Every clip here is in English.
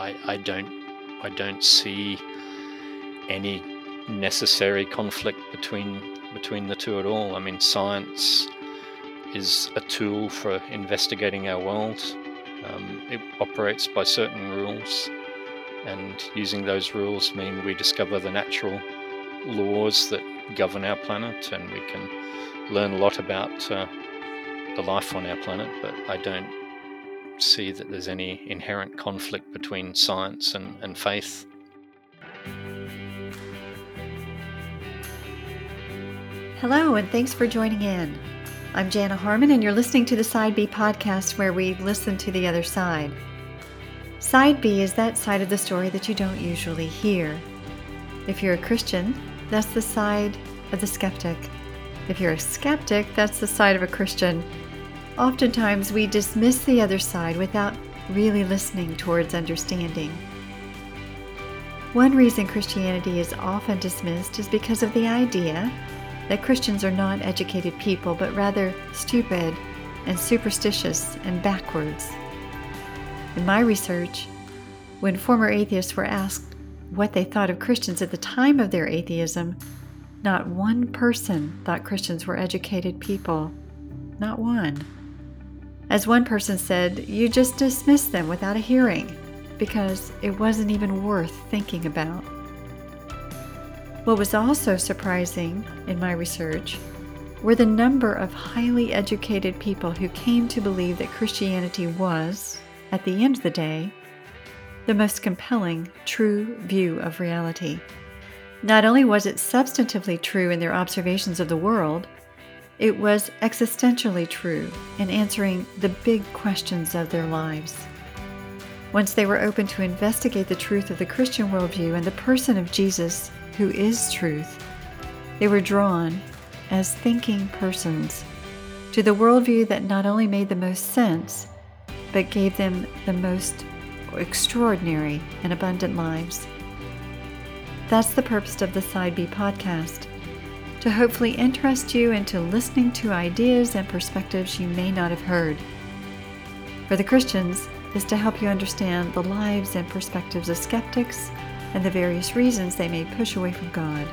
I, I don't I don't see any necessary conflict between between the two at all. I mean, science is a tool for investigating our world. Um, it operates by certain rules, and using those rules mean we discover the natural laws that govern our planet, and we can learn a lot about uh, the life on our planet. But I don't see that there's any inherent conflict between science and, and faith. Hello, and thanks for joining in. I'm Jana Harmon, and you're listening to the Side B podcast where we listen to the other side. Side B is that side of the story that you don't usually hear. If you're a Christian, that's the side of the skeptic. If you're a skeptic, that's the side of a Christian. Oftentimes, we dismiss the other side without really listening towards understanding. One reason Christianity is often dismissed is because of the idea that Christians are not educated people, but rather stupid and superstitious and backwards. In my research, when former atheists were asked what they thought of Christians at the time of their atheism, not one person thought Christians were educated people. Not one. As one person said, you just dismiss them without a hearing because it wasn't even worth thinking about. What was also surprising in my research were the number of highly educated people who came to believe that Christianity was, at the end of the day, the most compelling, true view of reality. Not only was it substantively true in their observations of the world, it was existentially true in answering the big questions of their lives. Once they were open to investigate the truth of the Christian worldview and the person of Jesus, who is truth, they were drawn, as thinking persons, to the worldview that not only made the most sense, but gave them the most extraordinary and abundant lives. That's the purpose of the Side B podcast to hopefully interest you into listening to ideas and perspectives you may not have heard. For the Christians, is to help you understand the lives and perspectives of skeptics and the various reasons they may push away from God.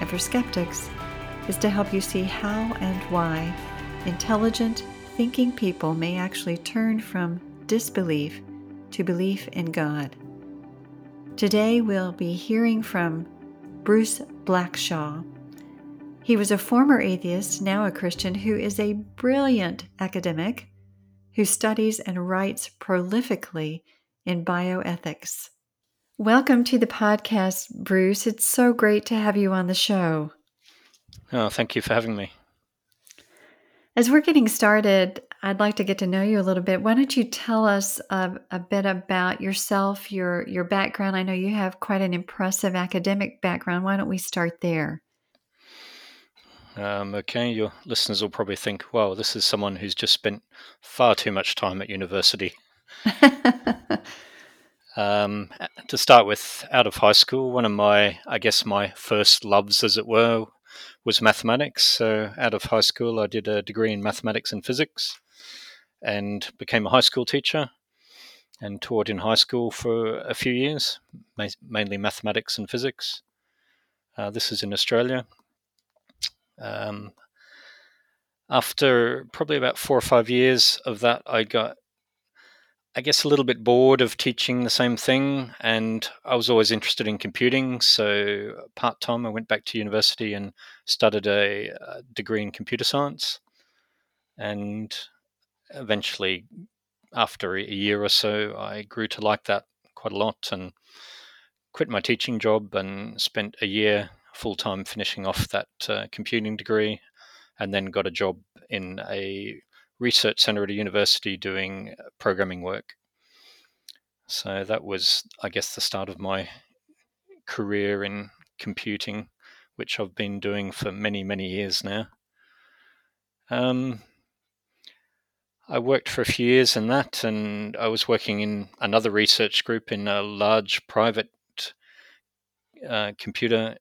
And for skeptics, is to help you see how and why intelligent, thinking people may actually turn from disbelief to belief in God. Today we'll be hearing from Bruce Blackshaw. He was a former atheist, now a Christian, who is a brilliant academic who studies and writes prolifically in bioethics. Welcome to the podcast, Bruce. It's so great to have you on the show. Oh, thank you for having me. As we're getting started, I'd like to get to know you a little bit. Why don't you tell us a, a, bit about yourself, your your background? I know you have quite an impressive academic background. Why don't we start there? Um, okay, your listeners will probably think, "Well, this is someone who's just spent far too much time at university." Um, to start with, out of high school, one of my, I guess, my first loves, as it were, was mathematics. So, out of high school, I did a degree in mathematics and physics and became a high school teacher and taught in high school for a few years, mainly mathematics and physics. Uh, this is in Australia. Um, after probably about four or five years of that, I got I guess, a little bit bored of teaching the same thing, and I was always interested in computing. So, part time, I went back to university and studied a, a, degree in computer science. And eventually, after a year or so, I grew to like that quite a lot and quit my teaching job and spent a year full time finishing off that uh, computing degree, and then got a job in a research center at a university doing uh, programming work. So that was, I guess, the start of my career in computing, which I've been doing for many, many years now. Um, I worked for a few years in that, and I was working in another research group in a large private uh, computer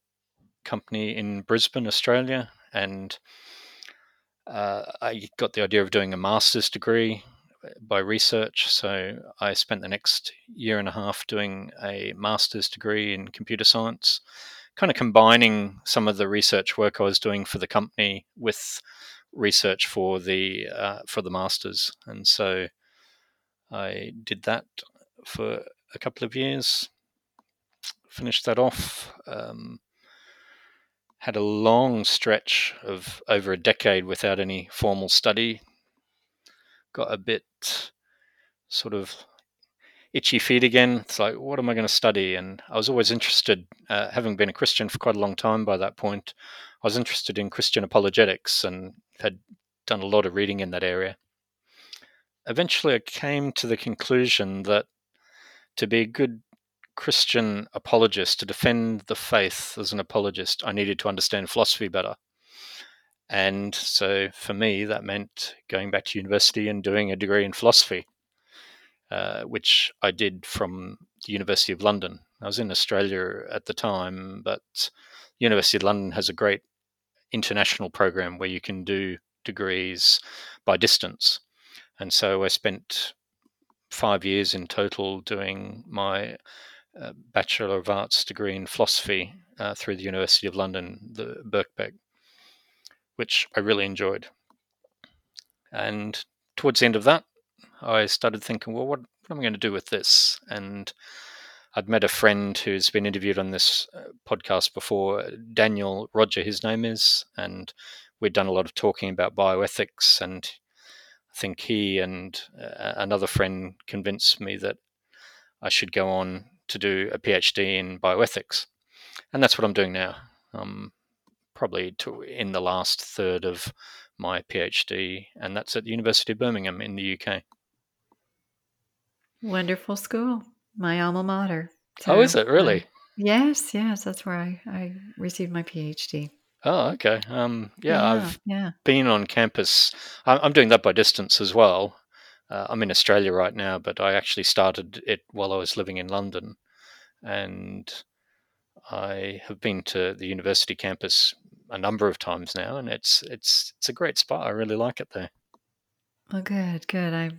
company in Brisbane, Australia, and uh, I got the idea of doing a master's degree by research. So I spent the next year and a half doing a master's degree in computer science, kind of combining some of the research work I was doing for the company with research for the uh, for the masters, and so I did that for a couple of years. Finished that off. Um, had a long stretch of over a decade without any formal study. Got a bit sort of itchy feet again. It's like, what am I going to study? And I was always interested, uh, having been a Christian for quite a long time by that point, I was interested in Christian apologetics and had done a lot of reading in that area. Eventually, I came to the conclusion that to be a good Christian apologist, to defend the faith as an apologist, I needed to understand philosophy better. And so for me, that meant going back to university and doing a degree in philosophy, uh, which I did from the University of London. I was in Australia at the time, but the University of London has a great international program where you can do degrees by distance. And so I spent five years in total doing my Bachelor of Arts degree in philosophy uh, through the University of London, the Birkbeck, which I really enjoyed. And towards the end of that, I started thinking, well, what, what am I going to do with this? And I'd met a friend who's been interviewed on this uh, podcast before, Daniel Rodger, his name is, and we'd done a lot of talking about bioethics. And I think he and uh, another friend convinced me that I should go on to do a PhD in bioethics, and that's what I'm doing now. Um, probably to, in the last third of my PhD, and that's at the University of Birmingham in the UK. Wonderful school, my alma mater. So, oh, is it really? Uh, yes, yes, that's where I, I received my PhD. Oh, okay. Um, yeah, yeah, I've yeah. been on campus. I'm doing that by distance as well. Uh, I'm in Australia right now, but I actually started it while I was living in London and I have been to the university campus a number of times now, and it's it's it's a great spot. I really like it there. Well, good, good. I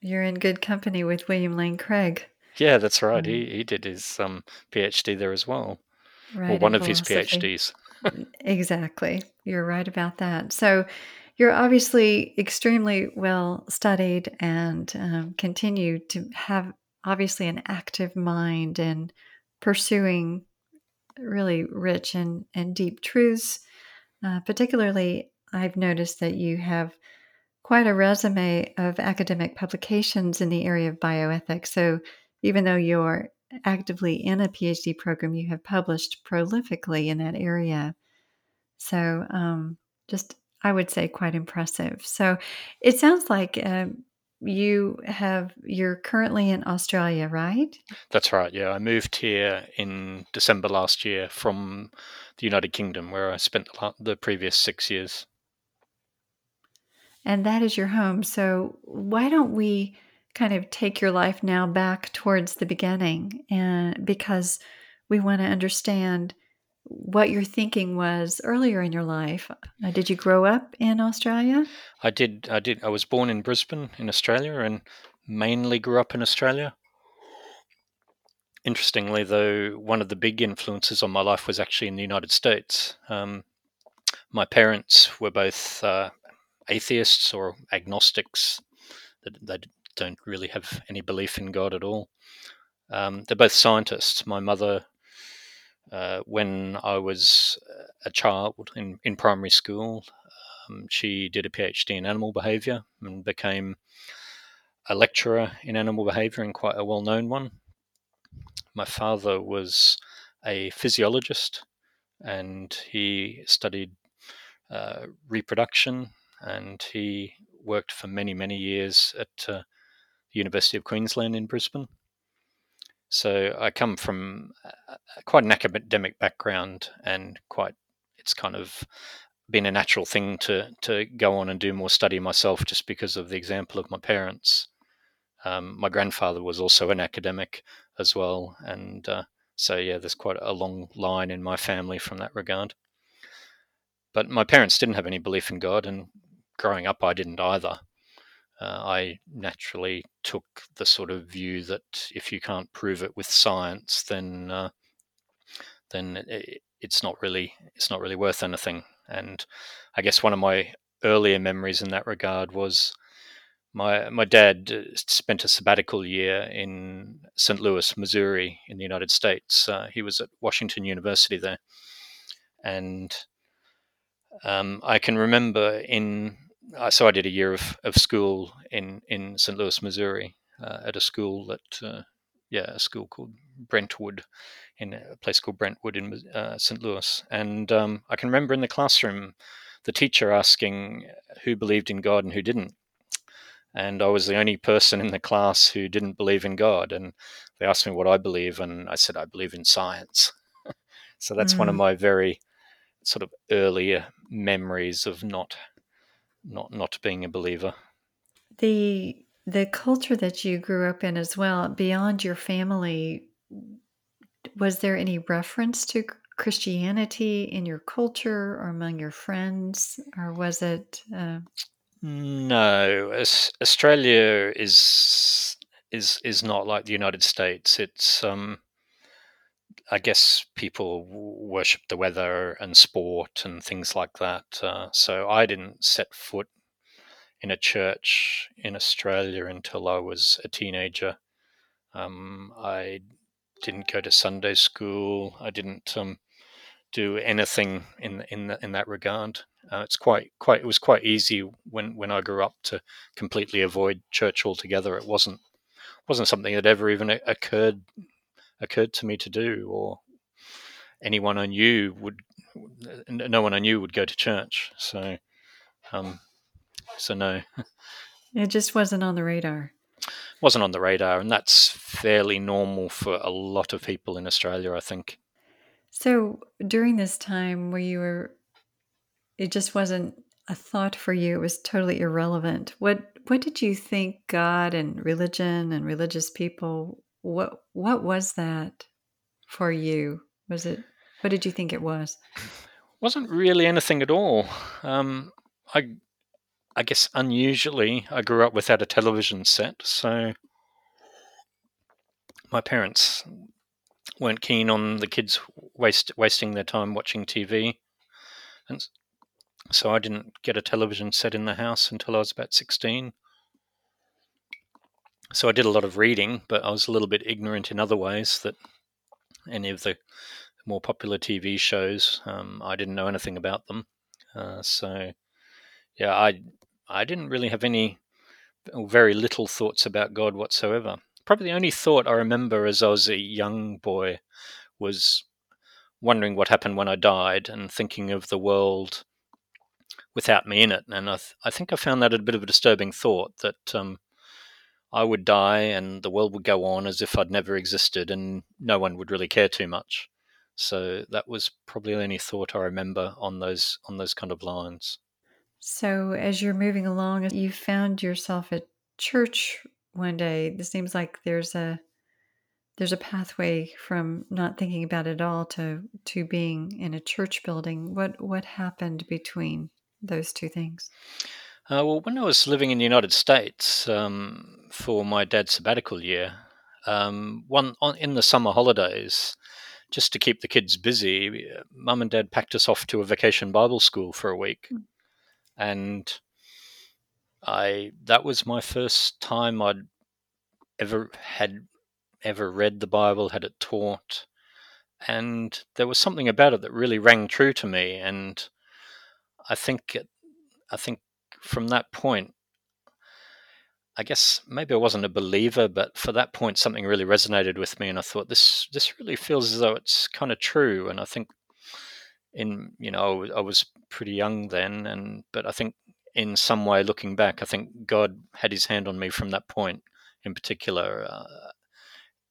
you're in good company with William Lane Craig. Yeah, that's right. Um, he he did his um, PhD there as well, right, or one of his PhDs. exactly, you're right about that. So. You're obviously extremely well studied and um, continue to have obviously an active mind and pursuing really rich and, and deep truths. Uh, particularly, I've noticed that you have quite a resume of academic publications in the area of bioethics. So, even though you're actively in a PhD program, you have published prolifically in that area. So, um, just I would say quite impressive. So, it sounds like uh, you have you're currently in Australia, right? That's right. Yeah, I moved here in December last year from the United Kingdom, where I spent the previous six years. And that is your home. So why don't we kind of take your life now back towards the beginning, and because we want to understand what your thinking was earlier in your life. Uh, did you grow up in Australia? I did. I did. I was born in Brisbane, in Australia, and mainly grew up in Australia. Interestingly, though, one of the big influences on my life was actually in the United States. Um, my parents were both uh, atheists or agnostics. They don't really have any belief in God at all. Um, they're both scientists. My mother uh, when I was a child in, in primary school, um, she did a PhD in animal behavior and became a lecturer in animal behavior and quite a well known one. My father was a physiologist and he studied uh, reproduction and he worked for many, many years at uh, the University of Queensland in Brisbane. So I come from quite an academic background, and quite it's kind of been a natural thing to to go on and do more study myself, just because of the example of my parents. Um, my grandfather was also an academic as well, and uh, so yeah, there's quite a long line in my family from that regard. But my parents didn't have any belief in God, and growing up, I didn't either. Uh, I naturally took the sort of view that if you can't prove it with science, then uh, then it, it's not really it's not really worth anything. And I guess one of my earlier memories in that regard was my my dad uh, spent a sabbatical year in St. Louis, Missouri, in the United States. Uh, he was at Washington University there, and um, I can remember in so I did a year of, of school in in St. Louis, Missouri, uh, at a school that uh, yeah, a school called Brentwood, in a place called Brentwood in uh, St. Louis, and um, I can remember in the classroom the teacher asking who believed in God and who didn't. And I was the only person in the class who didn't believe in God. And they asked me what I believe, and I said, I believe in science. so that's mm. one of mm. my very sort of earlier memories of not not not being a believer. The the culture that you grew up in as well, beyond your family, was there any reference to Christianity in your culture or among your friends, or was it? Uh... No, Australia is is is not like the United States. It's um, I guess people worship the weather and sport and things like that. Uh, so I didn't set foot in a church in Australia until I was a teenager. Um, I didn't go to Sunday school. I didn't um, do anything in in in that regard. Uh, it's quite quite it was quite easy when when I grew up to completely avoid church altogether. It wasn't wasn't something that ever even occurred occurred to me to do, or anyone I knew would no one I knew would go to church. So, um, so no, it just wasn't on the radar. Wasn't on the radar, and that's fairly normal for a lot of people in Australia, I think. So during this time where you were, it just wasn't a thought for you. It was totally irrelevant. What What did you think God and religion and religious people? What What was that for you? Was it? What did you think it was? Wasn't really anything at all. Um, I I guess unusually, I grew up without a television set, so my parents weren't keen on the kids waste wasting their time watching TV, and so I didn't get a television set in the house until I was about sixteen. So I did a lot of reading, but I was a little bit ignorant in other ways that any of the more popular TV shows, um, I didn't know anything about them. Uh, so yeah, I I didn't really have any very little thoughts about God whatsoever probably the only thought I remember as I was a young boy was wondering what happened when I died and thinking of the world without me in it. And I, th- I think I found that a bit of a disturbing thought that um, I would die and the world would go on as if I'd never existed and no one would really care too much. So that was probably the only thought I remember on those on those kind of lines. So as you're moving along, you found yourself at church one day. This seems like there's a there's a pathway from not thinking about it all to to being in a church building. What what happened between those two things? Uh, well, when I was living in the United States um, for my dad's sabbatical year, um, one on, in the summer holidays, just to keep the kids busy, mum and dad packed us off to a vacation Bible school for a week, mm. and I that was my first time I'd ever had ever read the Bible, had it taught, and there was something about it that really rang true to me. And I think it, I think from that point, I guess maybe I wasn't a believer, but for that point, something really resonated with me, and I thought this this really feels as though it's kind of true. And I think in you know I was pretty young then, and but I think in some way, looking back, I think God had His hand on me from that point in particular. Uh,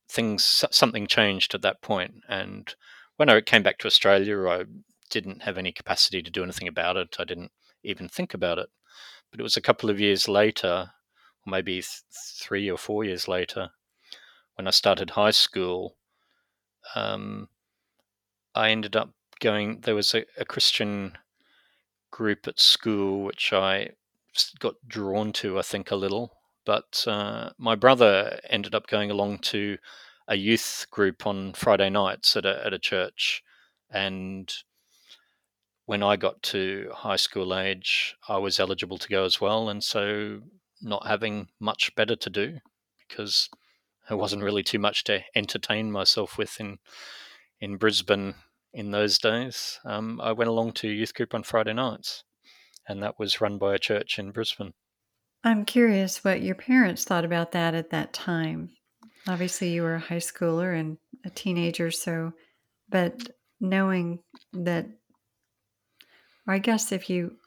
things something changed at that point, and when I came back to Australia, I didn't have any capacity to do anything about it. I didn't even think about it. But it was a couple of years later, or maybe th- three or four years later, when I started high school. Um, I ended up going. There was a, a Christian group at school, which I got drawn to, I think, a little. But uh, my brother ended up going along to a youth group on Friday nights at a, at a church. And when I got to high school age, I was eligible to go as well. And so, not having much better to do because there wasn't really too much to entertain myself with in in Brisbane in those days. Um, I went along to youth group on Friday nights, and that was run by a church in Brisbane. I'm curious what your parents thought about that at that time. Obviously, you were a high schooler and a teenager, so, but knowing that, I guess if you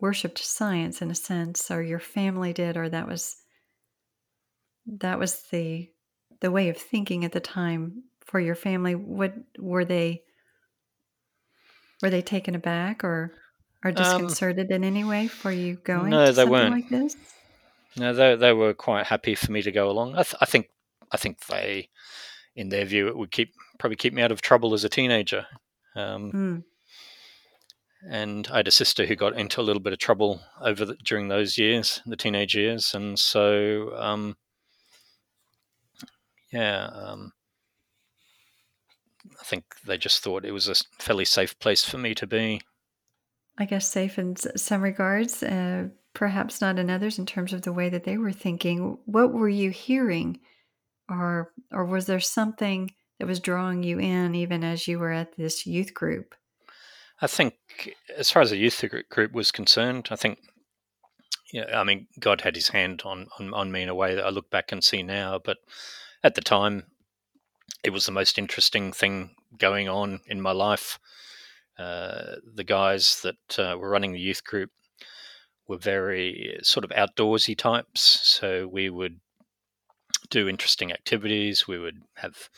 worshiped science in a sense, or your family did, or that was that was the the way of thinking at the time for your family. What were they? Were they taken aback or or Um, disconcerted in any way for you going no, to they weren't. like this? No, they they were quite happy for me to go along. I, th- I think I think they, in their view, it would keep probably keep me out of trouble as a teenager. Um, Mm. And I had a sister who got into a little bit of trouble over the, during those years, the teenage years, and so um, yeah, um, I think they just thought it was a fairly safe place for me to be. I guess safe in some regards, uh, perhaps not in others in terms of the way that they were thinking. What were you hearing, or or was there something that was drawing you in even as you were at this youth group? I think, as far as the youth group was concerned, I think, yeah, I mean, God had His hand on, on on me in a way that I look back and see now. But at the time, it was the most interesting thing going on in my life. Uh, the guys that uh, were running the youth group were very sort of outdoorsy types, so we would do interesting activities. We would have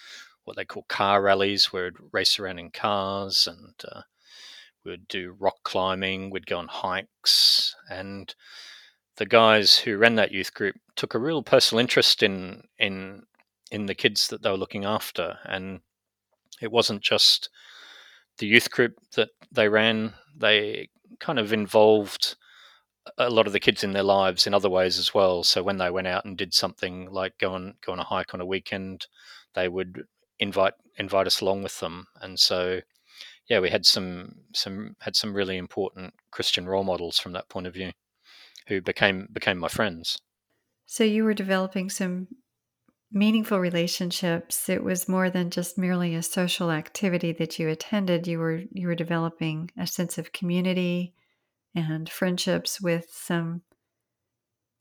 what they call car rallies, where we'd race around in cars, and uh, we'd do rock climbing. We'd go on hikes, and the guys who ran that youth group took a real personal interest in in in the kids that they were looking after, and it wasn't just the youth group that they ran. They kind of involved a lot of the kids in their lives in other ways as well. So when they went out and did something like go on go on a hike on a weekend, they would invite invite us along with them. And so yeah, we had some some had some really important Christian role models from that point of view, who became became my friends. So you were developing some meaningful relationships. It was more than just merely a social activity that you attended. You were you were developing a sense of community and friendships with some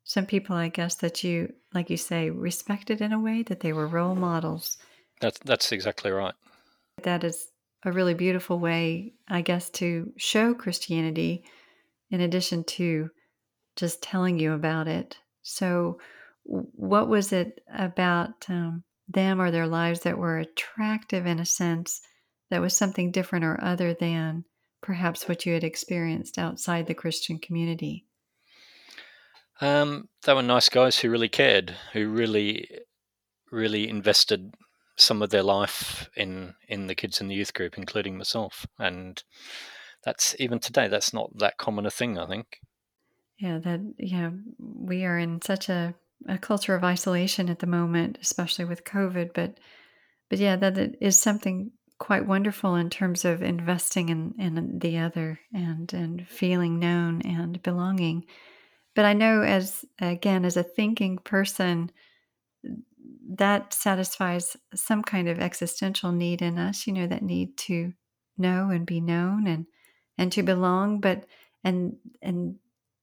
some people I guess that you like you say respected in a way that they were role models. That's that's exactly right. That is a really beautiful way I guess to show Christianity in addition to just telling you about it. So what was it about um, them or their lives that were attractive in a sense that was something different or other than perhaps what you had experienced outside the Christian community? Um, they were nice guys who really cared, who really really invested some of their life in in the kids in the youth group, including myself. And that's even today, that's not that common a thing. I think. Yeah, that yeah, we are in such a, a culture of isolation at the moment, especially with COVID. But but yeah, that is something quite wonderful in terms of investing in, in the other and and feeling known and belonging. But I know as again as a thinking person, that satisfies some kind of existential need in us. You know, that need to know and be known and and to belong. But and and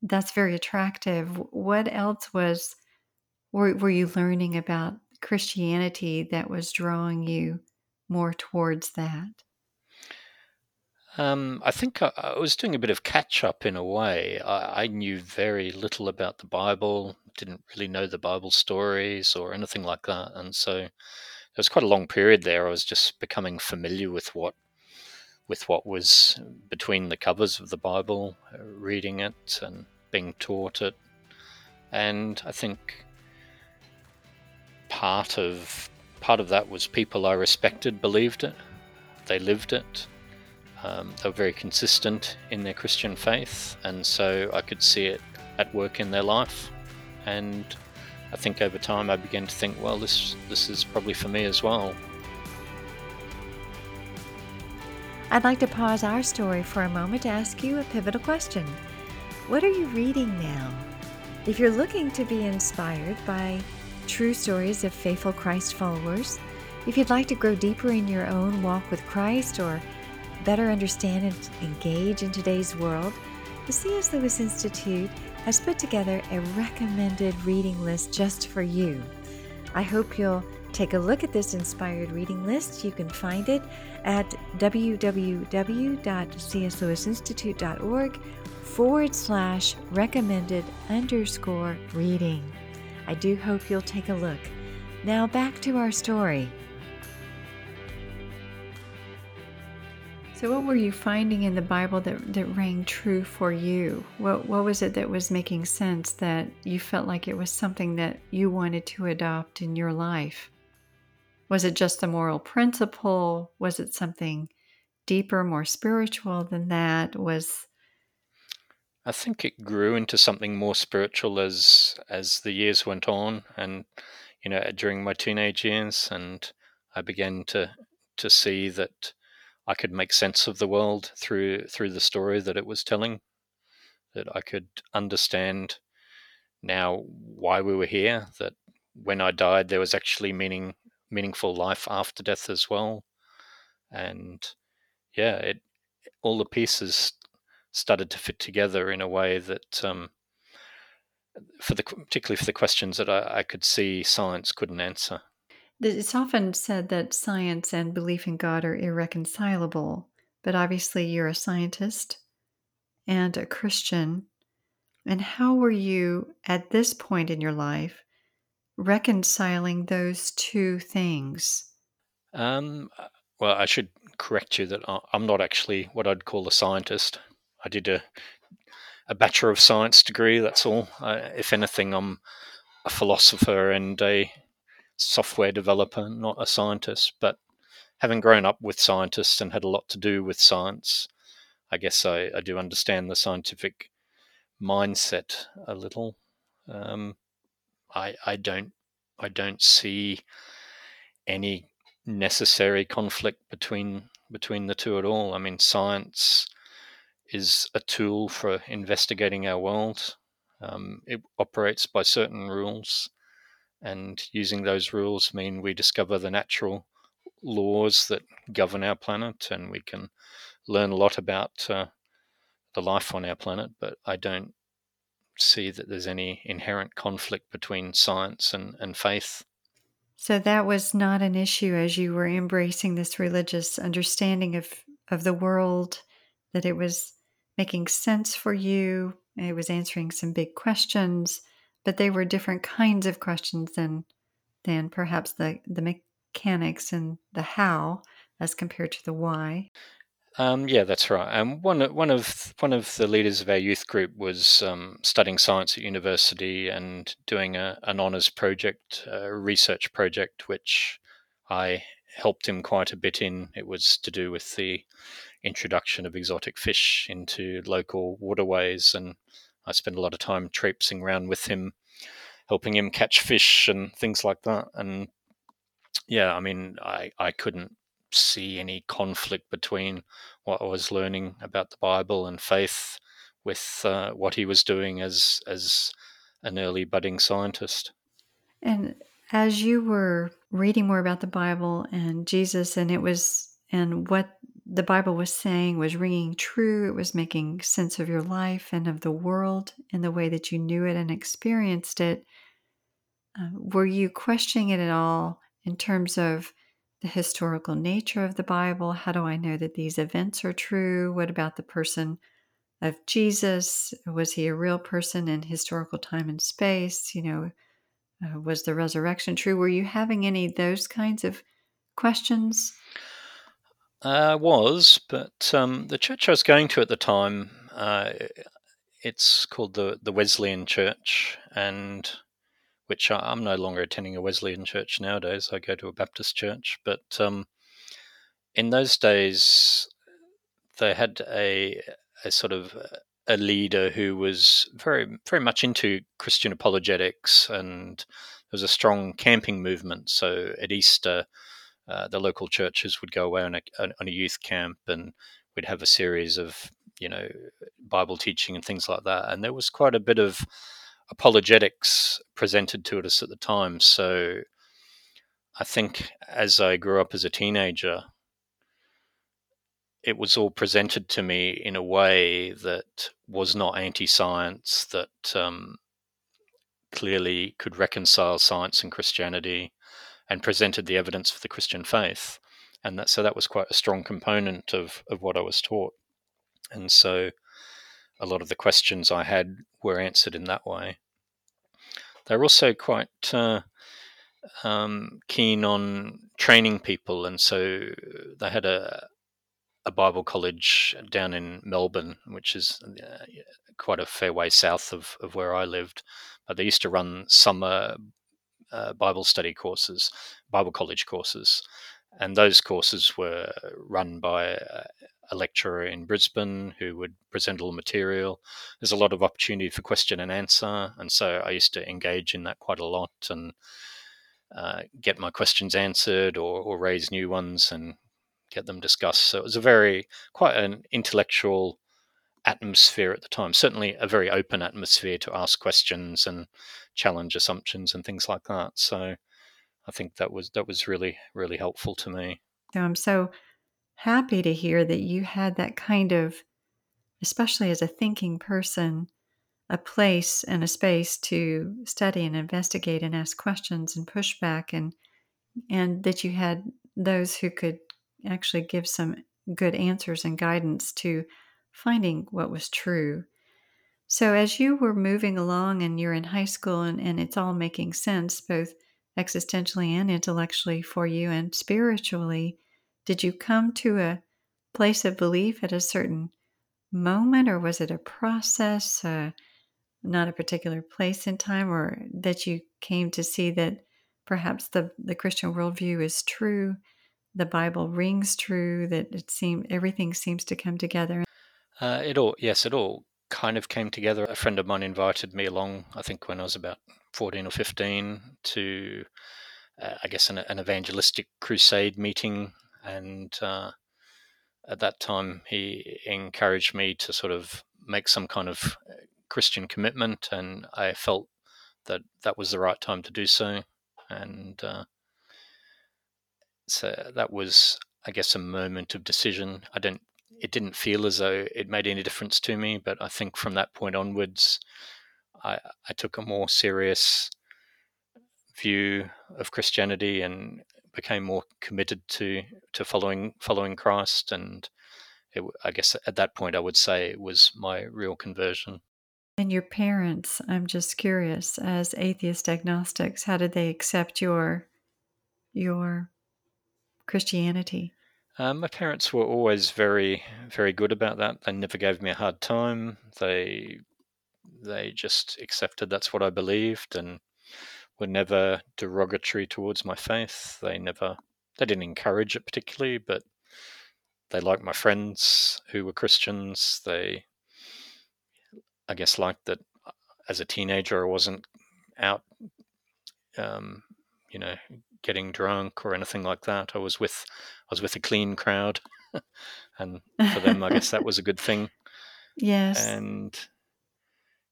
that's very attractive. What else was were, were you learning about Christianity that was drawing you more towards that? Um, I think I, I was doing a bit of catch up in a way. I, I knew very little about the Bible, didn't really know the Bible stories or anything like that, and so there was quite a long period there. I was just becoming familiar with what with what was between the covers of the Bible, uh, reading it and being taught it, and I think part of part of that was people I respected believed it, they lived it. Um, they were very consistent in their Christian faith, and so I could see it at work in their life. And I think over time I began to think, well, this this is probably for me as well. I'd like to pause our story for a moment to ask you a pivotal question. What are you reading now? If you're looking to be inspired by true stories of faithful Christ followers, if you'd like to grow deeper in your own walk with Christ or better understand and engage in today's world, the C.S. Lewis Institute has put together a recommended reading list just for you. I hope you'll take a look at this inspired reading list. You can find it at www.cslewisinstitute.org forward slash recommended underscore reading. I do hope you'll take a look. Now back to our story. So, what were you finding in the Bible that, that rang true for you? What, what was it that was making sense that you felt like it was something that you wanted to adopt in your life? Was it just a moral principle? Was it something deeper, more spiritual than that? Was I think it grew into something more spiritual as as the years went on, and you know, during my teenage years, and I began to to see that I could make sense of the world through through the story that it was telling. That I could understand now why we were here. That when I died, there was actually meaning meaningful life after death as well. And yeah, it all the pieces started to fit together in a way that, um, for the particularly for the questions that I, I could see science couldn't answer. It's often said that science and belief in God are irreconcilable, but obviously you're a scientist and a Christian. And how were you at this point in your life reconciling those two things? Um, well, I should correct you that I'm not actually what I'd call a scientist. I did a a Bachelor of Science degree. That's all. Uh, if anything, I'm a philosopher and a software developer, not a scientist. But having grown up with scientists and had a lot to do with science, I guess I, I do understand the scientific mindset a little. Um, I I don't I don't see any necessary conflict between between the two at all. I mean, science is a tool for investigating our world. Um, it operates by certain rules, and using those rules mean we discover the natural laws that govern our planet and we can learn a lot about uh, the life on our planet but i don't see that there's any inherent conflict between science and, and faith. So that was not an issue as you were embracing this religious understanding of, of the world that it was making sense for you it was answering some big questions but they were different kinds of questions than than perhaps the the mechanics and the how as compared to the why. Um, yeah, that's right. Um, one one of one of the leaders of our youth group was um, studying science at university and doing a, an honors project, a research project, which I helped him quite a bit in. It was to do with the introduction of exotic fish into local waterways, and I spent a lot of time traipsing around with him, helping him catch fish and things like that. And yeah, I mean, I, I couldn't see any conflict between what I was learning about the Bible and faith with uh, what he was doing as as an early budding scientist. And as you were reading more about the Bible and Jesus, and it was and what the Bible was saying was ringing true. It was making sense of your life and of the world in the way that you knew it and experienced it. Uh, were you questioning it at all in terms of the historical nature of the Bible? How do I know that these events are true? What about the person of Jesus? Was he a real person in historical time and space? You know, uh, was the resurrection true? Were you having any of those kinds of questions? I was, but um, the church I was going to at the time, uh, it's called the the Wesleyan Church, and which I, am no longer attending a Wesleyan church nowadays. I go to a Baptist church, but um, in those days, they had a a sort of a leader who was very very much into Christian apologetics, and there was a strong camping movement. So at Easter, uh, the local churches would go away on a, on a youth camp, and we'd have a series of you know Bible teaching and things like that. And there was quite a bit of apologetics presented to us at the time. So I think as I grew up as a teenager, it was all presented to me in a way that was not anti-science, that um, clearly could reconcile science and Christianity, and presented the evidence for the Christian faith. And that, so that was quite a strong component of, of what I was taught. And so a lot of the questions I had were answered in that way. They're also quite uh, um, keen on training people, and so they had a a Bible college down in Melbourne, which is uh, quite a fair way south of, of where I lived. But they used to run summer uh, Bible study courses, Bible college courses, and those courses were run by a lecturer in Brisbane who would present all the material. There's a lot of opportunity for question and answer, and so I used to engage in that quite a lot and uh, get my questions answered or, or raise new ones and get them discussed. So it was a very quite an intellectual atmosphere at the time. Certainly a very open atmosphere to ask questions and challenge assumptions and things like that. So I think that was that was really really helpful to me. So I'm so happy to hear that you had that kind of, especially as a thinking person, a place and a space to study and investigate and ask questions and push back and and that you had those who could actually give some good answers and guidance to finding what was true. So, as you were moving along and you're in high school and, and it's all making sense, both existentially and intellectually for you and spiritually, did you come to a place of belief at a certain moment, or was it a process, uh, not a particular place in time, or that you came to see that perhaps the, the Christian worldview is true? the Bible rings true, that it seems everything seems to come together? Uh, it all, yes, it all kind of came together. A friend of mine invited me along, I think when I was about 14 or 15, to, uh, I guess, an, an, evangelistic crusade meeting. And uh, at that time, he encouraged me to sort of make some kind of uh, Christian commitment. And I felt that that was the right time to do so. And uh, so that was, I guess, a moment of decision. I don't. It didn't feel as though it made any difference to me, but I think from that point onwards, I, I took a more serious view of Christianity and became more committed to to following following Christ. And it, I guess at that point, I would say it was my real conversion. And your parents, I'm just curious, as atheist agnostics, how did they accept your your Christianity? Um, my parents were always very, very good about that. They never gave me a hard time. They they just accepted that's what I believed and were never derogatory towards my faith. They never they didn't encourage it particularly, but they liked my friends who were Christians. They I guess liked that as a teenager I wasn't out um, you know, getting drunk or anything like that. I was with was with a clean crowd, and for them, I guess that was a good thing. Yes, and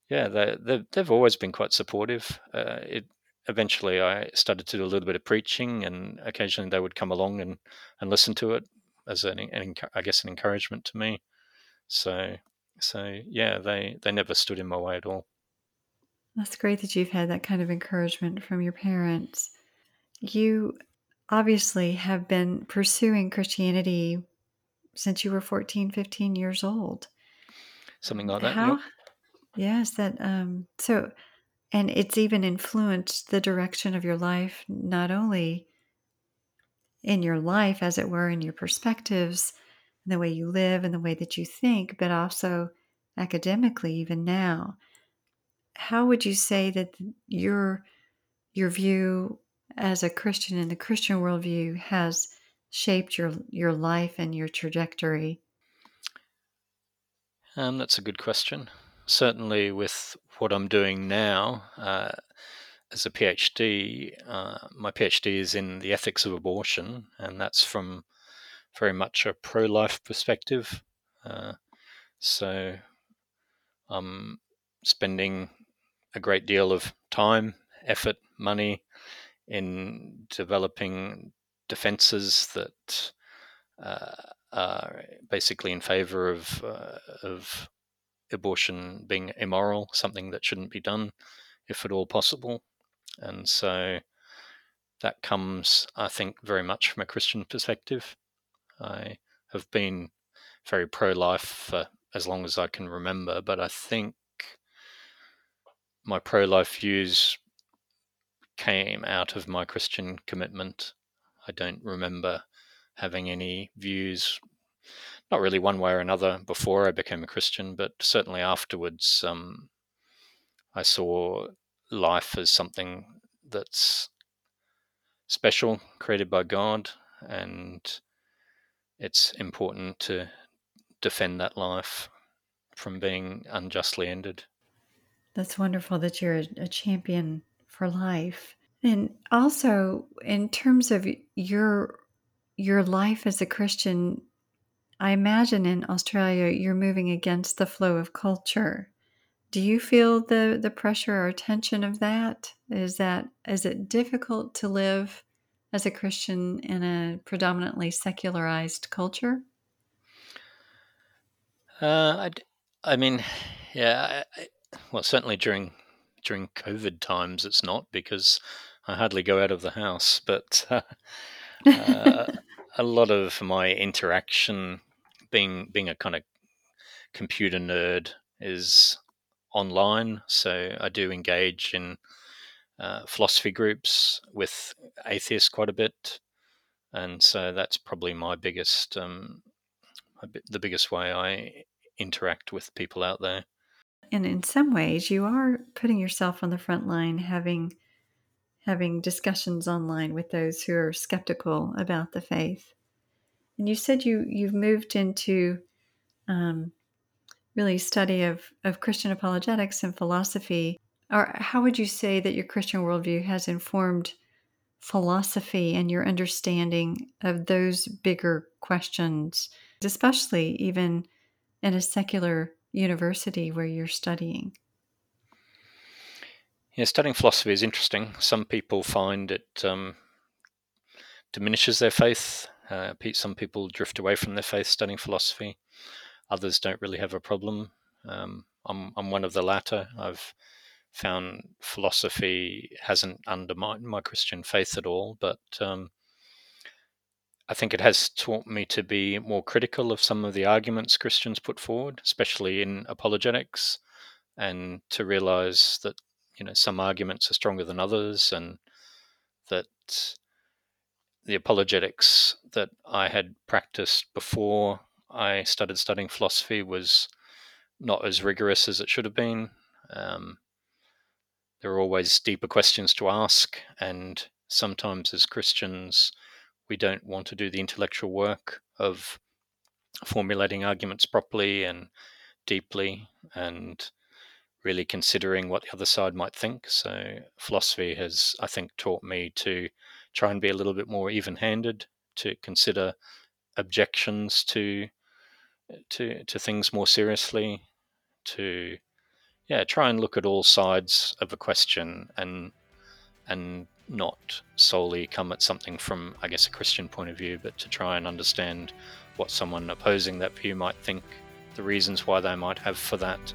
yeah, they, they they've always been quite supportive. Uh, it eventually I started to do a little bit of preaching, and occasionally they would come along and and listen to it as an, an I guess an encouragement to me. So so yeah, they they never stood in my way at all. That's great that you've had that kind of encouragement from your parents. You obviously have been pursuing Christianity since you were 14, 15 years old. Something like that. How? Yep. Yes, that um so and it's even influenced the direction of your life not only in your life as it were in your perspectives and the way you live and the way that you think but also academically even now how would you say that your your view as a Christian in the Christian worldview has shaped your your life and your trajectory? Um, that's a good question. Certainly, with what I'm doing now uh, as a PhD, uh, my PhD is in the ethics of abortion, and that's from very much a pro life perspective. Uh, so I'm spending a great deal of time, effort, money in developing defenses that uh, are basically in favor of uh, of abortion being immoral, something that shouldn't be done, if at all possible. And so that comes, I think, very much from a Christian perspective. I have been very pro life for as long as I can remember, but I think my pro life views came out of my Christian commitment. I don't remember having any views, not really one way or another, before I became a Christian, but certainly afterwards. Um, I saw life as something that's special, created by God, and it's important to defend that life from being unjustly ended. That's wonderful that you're a champion life. And also in terms of your your life as a Christian, I imagine in Australia you're moving against the flow of culture. Do you feel the the pressure or tension of that? Is that is it difficult to live as a Christian in a predominantly secularized culture? Uh, I, I mean, yeah, I, well, certainly during during COVID times, it's not because I hardly go out of the house. But uh, uh, a lot of my interaction, being being a kind of computer nerd, is online. So I do engage in uh, philosophy groups with atheists quite a bit, and so that's probably my biggest, um, the biggest way I interact with people out there and in some ways you are putting yourself on the front line having having discussions online with those who are skeptical about the faith. And you said you you've moved into um, really study of of christian apologetics and philosophy. Or how would you say that your christian worldview has informed philosophy and your understanding of those bigger questions especially even in a secular university where you're studying? Yeah, studying philosophy is interesting. Some people find it um, diminishes their faith. Uh, some people drift away from their faith studying philosophy. Others don't really have a problem. Um, I'm, I'm one of the latter. I've found philosophy hasn't undermined my Christian faith at all, but um, I think it has taught me to be more critical of some of the arguments Christians put forward, especially in apologetics, and to realize that you know some arguments are stronger than others, and that the apologetics that I had practiced before I started studying philosophy was not as rigorous as it should have been. Um, there are always deeper questions to ask, and sometimes as Christians, we don't want to do the intellectual work of formulating arguments properly and deeply and really considering what the other side might think. So, philosophy has, I think, taught me to try and be a little bit more even handed, to consider objections to to to things more seriously to yeah try and look at all sides of a question and and not solely come at something from, I guess, a Christian point of view, but to try and understand what someone opposing that view might think, the reasons why they might have for that,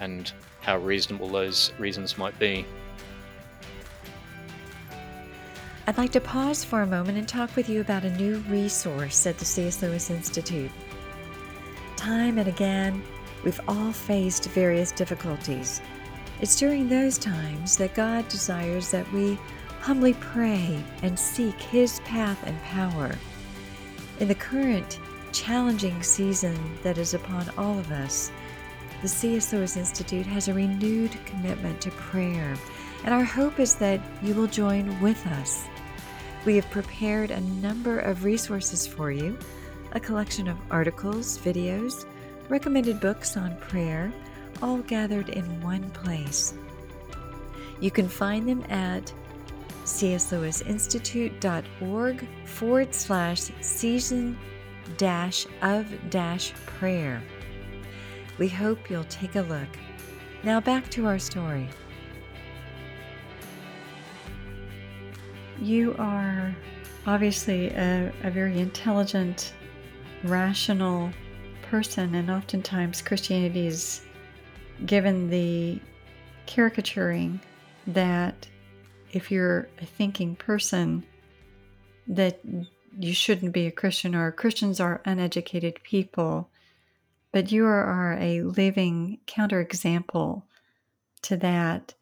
and how reasonable those reasons might be. I'd like to pause for a moment and talk with you about a new resource at the C.S. Lewis Institute. Time and again, we've all faced various difficulties. It's during those times that God desires that we humbly pray and seek His path and power. In the current challenging season that is upon all of us, the C.S. Lewis Institute has a renewed commitment to prayer, and our hope is that you will join with us. We have prepared a number of resources for you a collection of articles, videos, recommended books on prayer, all gathered in one place. You can find them at cslewisinstitute.org forward slash season dash of dash prayer. We hope you'll take a look. Now back to our story. You are obviously a, a very intelligent, rational person, and oftentimes Christianity is given the caricaturing that if you're a thinking person, that you shouldn't be a Christian or Christians are uneducated people. But you are a living counterexample to that.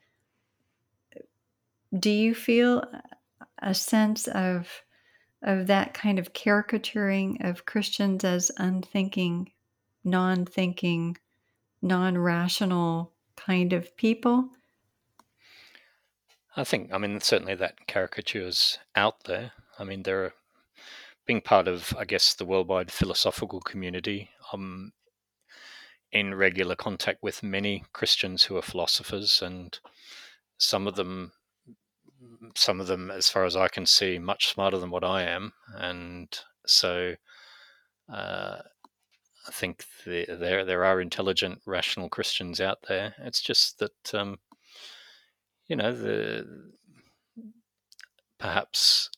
Do you feel a sense of of that kind of caricaturing of Christians as unthinking, non-thinking, non-rational kind of people? I think, I mean, certainly that caricature's out there. I mean, there are being part of, I guess, the worldwide philosophical community. I'm in regular contact with many Christians who are philosophers, and some of them, some of them, as far as I can see, much smarter than what I am, and so uh, I think the, there there are intelligent, rational Christians out there. It's just that um, you know the perhaps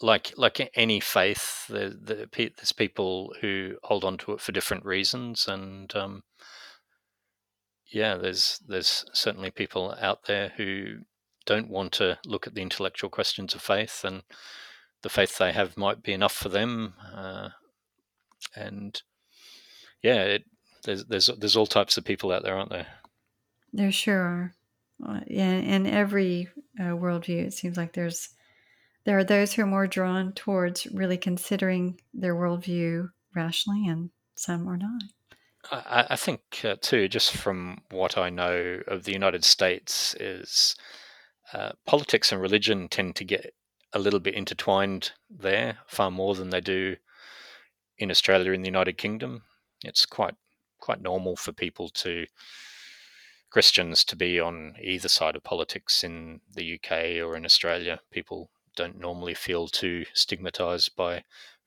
like like any faith, the, the, there's people who hold on to it for different reasons, and um, yeah, there's there's certainly people out there who don't want to look at the intellectual questions of faith, and the faith they have might be enough for them, uh, and yeah, it, there's there's there's all types of people out there, aren't there? There sure are. Uh, in, every uh, worldview, it seems like there's there are those who are more drawn towards really considering their worldview rationally, and some are not. I, I think uh, too, just from what I know of the United States, is uh, politics and religion tend to get a little bit intertwined there, far more than they do in Australia in the United Kingdom. It's quite quite normal for people to Christians to be on either side of politics in the UK or in Australia. People don't normally feel too stigmatized by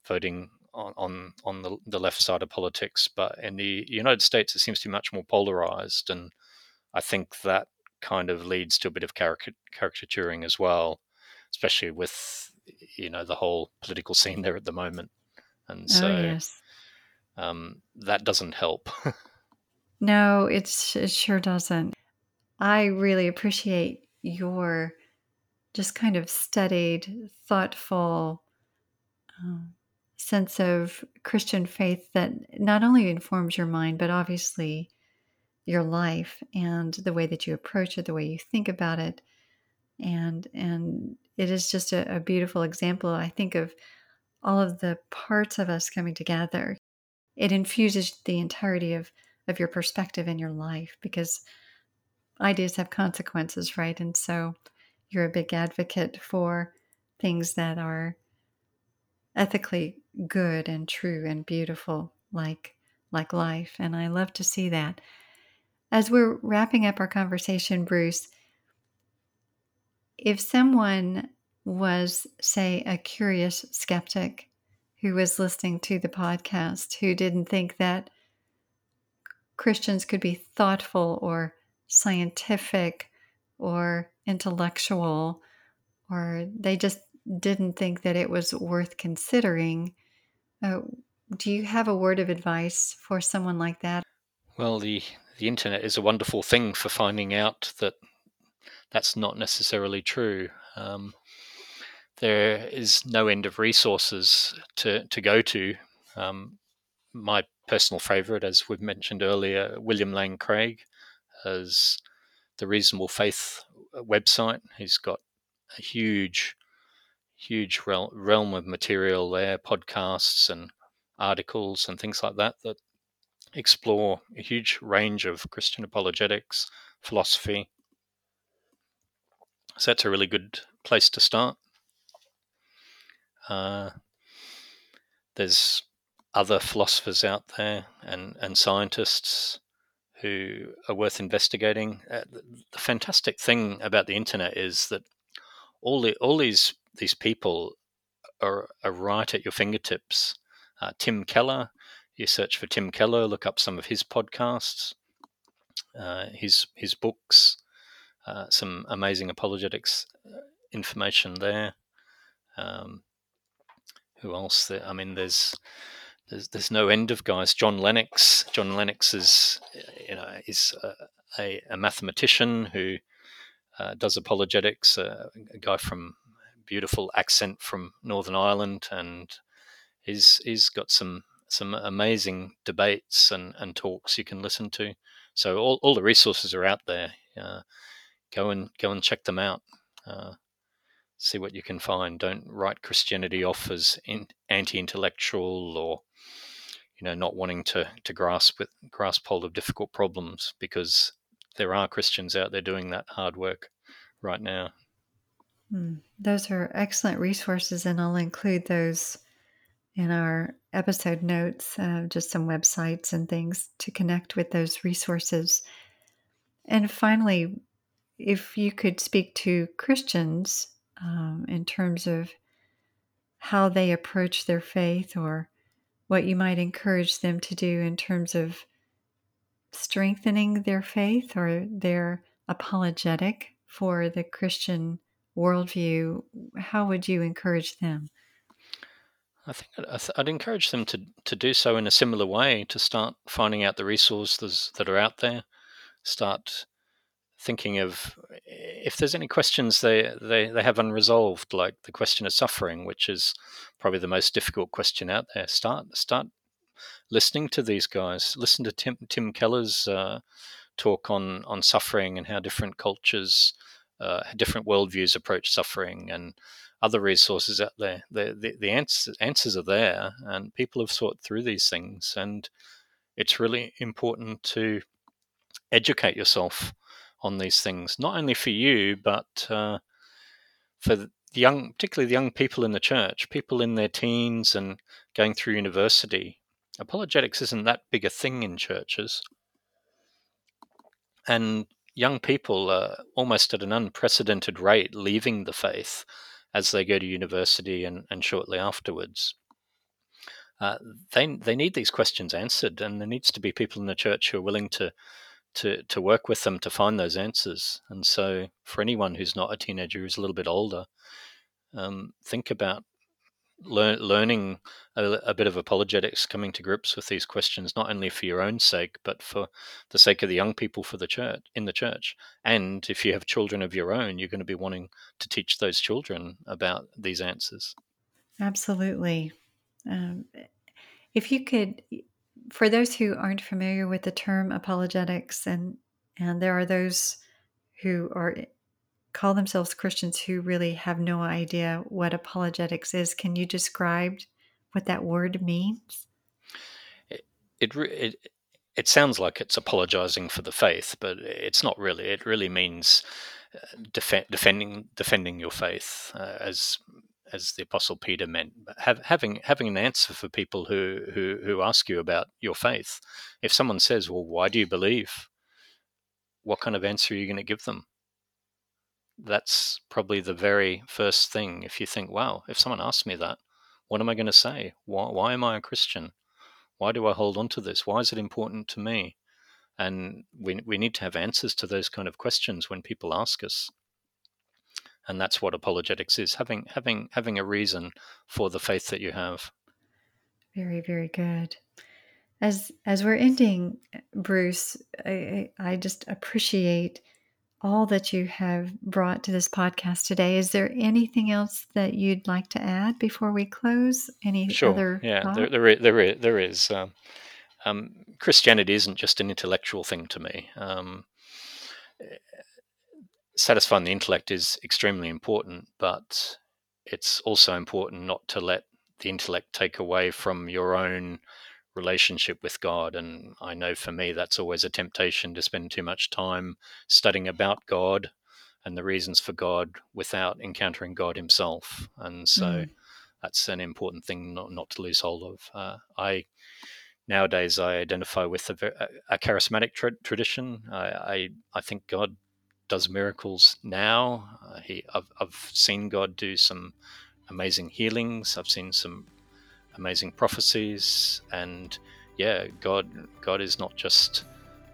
voting on on, on the, the left side of politics. But in the United States, it seems to be much more polarized, and I think that kind of leads to a bit of caricaturing as well, especially with you know the whole political scene there at the moment. And oh, so, oh, yes. um, that doesn't help. No, it's it sure doesn't. I really appreciate your just kind of studied, thoughtful um, sense of Christian faith that not only informs your mind, but obviously your life and the way that you approach it, the way you think about it. And and it is just a, a beautiful example, I think, of all of the parts of us coming together. It infuses the entirety of of your perspective in your life because ideas have consequences, right? And so you're a big advocate for things that are ethically good and true and beautiful like like life and I love to see that. As we're wrapping up our conversation, Bruce, if someone was say a curious skeptic who was listening to the podcast who didn't think that Christians could be thoughtful or scientific or intellectual, or they just didn't think that it was worth considering. Uh, do you have a word of advice for someone like that? Well, the the internet is a wonderful thing for finding out that that's not necessarily true. Um, there is no end of resources to, to go to. Um, my personal favorite, as we've mentioned earlier, William Lane Craig has the Reasonable Faith uh, website. He's got a huge, huge realm of material there, podcasts and articles and things like that that explore a huge range of Christian apologetics, philosophy. So that's a really good place to start. Uh, there's other philosophers out there and, and scientists who are worth investigating. Uh, the, fantastic thing about the internet is that all the all these these people are, are right at your fingertips. Uh, Tim Keller, you search for Tim Keller, look up some of his podcasts, uh, his his books, uh, some amazing apologetics uh, information there. Um, who else? There? I mean, there's there's there's no end of guys. John Lennox. John Lennox is you know is a, a mathematician who uh, does apologetics. Uh, a guy from beautiful accent from Northern Ireland, and he's he's got some some amazing debates and, and talks you can listen to. So all, all the resources are out there. Uh, go and go and check them out. See what you can find. Don't write Christianity off as in, anti-intellectual or you know not wanting to to grasp with grasp hold of difficult problems because there are Christians out there doing that hard work right now. Mm, those are excellent resources, and I'll include those in our episode notes, uh, just some websites and things to connect with those resources. And finally, if you could speak to Christians um, in terms of how they approach their faith or what you might encourage them to do in terms of strengthening their faith or their apologetic for the Christian worldview, how would you encourage them? I think I'd, I'd encourage them to, to do so in a similar way, to start finding out the resources that are out there, start thinking of if there's any questions they, they, they have unresolved, like the question of suffering, which is probably the most difficult question out there. Start start listening to these guys. Listen to Tim Tim Keller's uh, talk on on suffering and how different cultures, uh, different worldviews approach suffering, and other resources out there. The the, the answers answers are there, and people have thought through these things, and it's really important to educate yourself on these things, not only for you, but uh, for the young, particularly the young people in the church, people in their teens and going through university. Apologetics isn't that big a thing in churches. And young people are almost at an unprecedented rate leaving the faith as they go to university and, and shortly afterwards. Uh, they they need these questions answered, and there needs to be people in the church who are willing to to to work with them to find those answers. And so, for anyone who's not a teenager who's a little bit older, um, think about lear- learning a, a, bit of apologetics, coming to grips with these questions, not only for your own sake, but for the sake of the young people for the church in the church. And if you have children of your own, you're going to be wanting to teach those children about these answers. Absolutely. Um, if you could for those who aren't familiar with the term apologetics, and and there are those who are call themselves Christians who really have no idea what apologetics is, can you describe what that word means? It it it, it sounds like it's apologizing for the faith, but it's not really. It really means uh, defending defending your faith uh, as as the Apostle Peter meant. Have, having having an answer for people who, who who ask you about your faith. If someone says, "Well, why do you believe?" What kind of answer are you going to give them? That's probably the very first thing. If you think, "Wow, if someone asks me that, what am I going to say? Why, why am I a Christian? Why do I hold on to this? Why is it important to me?" And we we need to have answers to those kind of questions when people ask us and that's what apologetics is having having having a reason for the faith that you have. Very very good. As as we're ending bruce i i just appreciate all that you have brought to this podcast today. Is there anything else that you'd like to add before we close? Any sure. other yeah there, there is, there is, there is um, um, christianity isn't just an intellectual thing to me. Um, satisfying the intellect is extremely important, but it's also important not to let the intellect take away from your own relationship with God. And I know for me, that's always a temptation to spend too much time studying about God and the reasons for God without encountering God Himself. And so mm. that's an important thing not, not to lose hold of. Uh, I nowadays I identify with a, a charismatic tra- tradition. I, I, I think God does miracles now. Uh, he I've, I've seen God do some amazing healings. I've seen some amazing prophecies, and yeah, God God is not just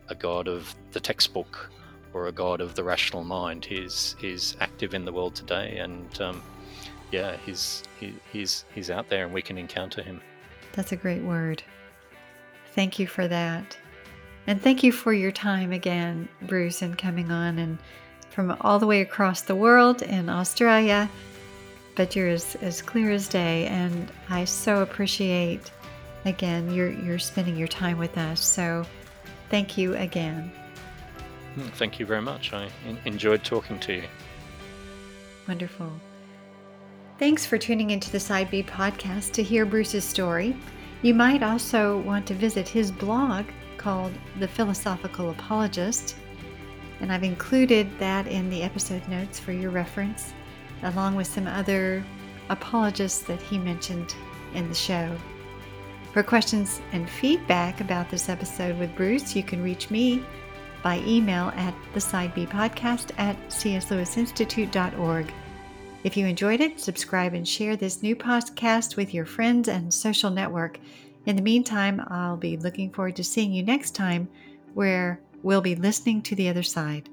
a God of the textbook or a God of the rational mind. He's he's active in the world today, and um, yeah, he's he, he's he's out there, and we can encounter him. That's a great word. Thank you for that. And thank you for your time again, Bruce, and coming on and from all the way across the world in Australia. But you're as, as clear as day, and I so appreciate again you're you're spending your time with us. So thank you again. Hmm, thank you very much. I enjoyed talking to you. Wonderful. Thanks for tuning into the Side B podcast to hear Bruce's story. You might also want to visit his blog called The Philosophical Apologist, and I've included that in the episode notes for your reference, along with some other apologists that he mentioned in the show. For questions and feedback about this episode with Bruce, you can reach me by email at the Side B podcast at cslewisinstitute.org. If you enjoyed it, subscribe and share this new podcast with your friends and social network. In the meantime, I'll be looking forward to seeing you next time where we'll be listening to the other side.